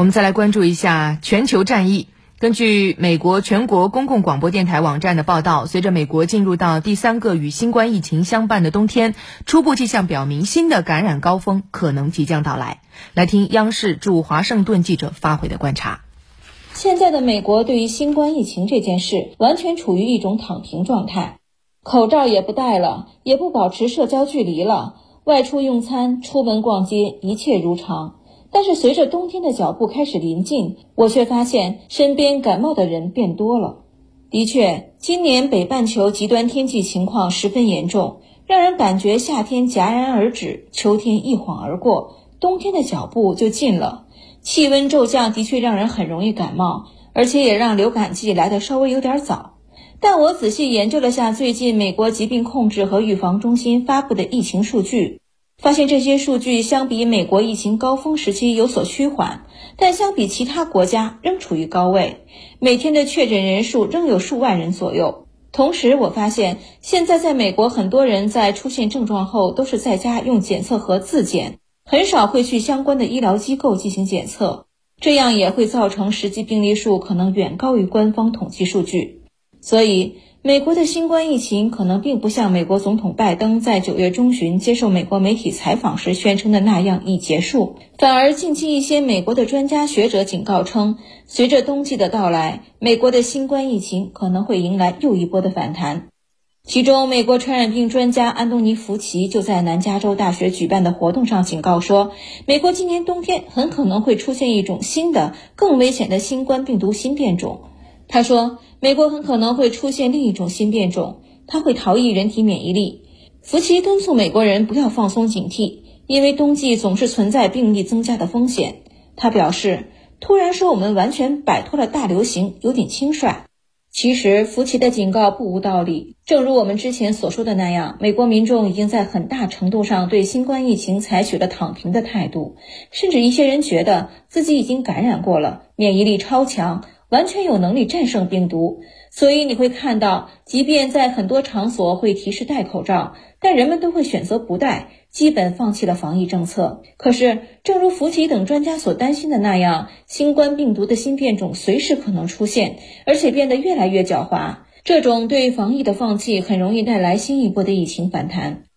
我们再来关注一下全球战役。根据美国全国公共广播电台网站的报道，随着美国进入到第三个与新冠疫情相伴的冬天，初步迹象表明新的感染高峰可能即将到来。来听央视驻华盛顿记者发回的观察。现在的美国对于新冠疫情这件事，完全处于一种躺平状态，口罩也不戴了，也不保持社交距离了，外出用餐、出门逛街，一切如常。但是随着冬天的脚步开始临近，我却发现身边感冒的人变多了。的确，今年北半球极端天气情况十分严重，让人感觉夏天戛然而止，秋天一晃而过，冬天的脚步就近了。气温骤降的确让人很容易感冒，而且也让流感季来的稍微有点早。但我仔细研究了下最近美国疾病控制和预防中心发布的疫情数据。发现这些数据相比美国疫情高峰时期有所趋缓，但相比其他国家仍处于高位，每天的确诊人数仍有数万人左右。同时，我发现现在在美国，很多人在出现症状后都是在家用检测盒自检，很少会去相关的医疗机构进行检测，这样也会造成实际病例数可能远高于官方统计数据。所以。美国的新冠疫情可能并不像美国总统拜登在九月中旬接受美国媒体采访时宣称的那样已结束，反而近期一些美国的专家学者警告称，随着冬季的到来，美国的新冠疫情可能会迎来又一波的反弹。其中，美国传染病专家安东尼·福奇就在南加州大学举办的活动上警告说，美国今年冬天很可能会出现一种新的、更危险的新冠病毒新变种。他说，美国很可能会出现另一种新变种，它会逃逸人体免疫力。福奇敦促美国人不要放松警惕，因为冬季总是存在病例增加的风险。他表示，突然说我们完全摆脱了大流行，有点轻率。其实，福奇的警告不无道理。正如我们之前所说的那样，美国民众已经在很大程度上对新冠疫情采取了躺平的态度，甚至一些人觉得自己已经感染过了，免疫力超强。完全有能力战胜病毒，所以你会看到，即便在很多场所会提示戴口罩，但人们都会选择不戴，基本放弃了防疫政策。可是，正如福奇等专家所担心的那样，新冠病毒的新变种随时可能出现，而且变得越来越狡猾。这种对防疫的放弃，很容易带来新一波的疫情反弹。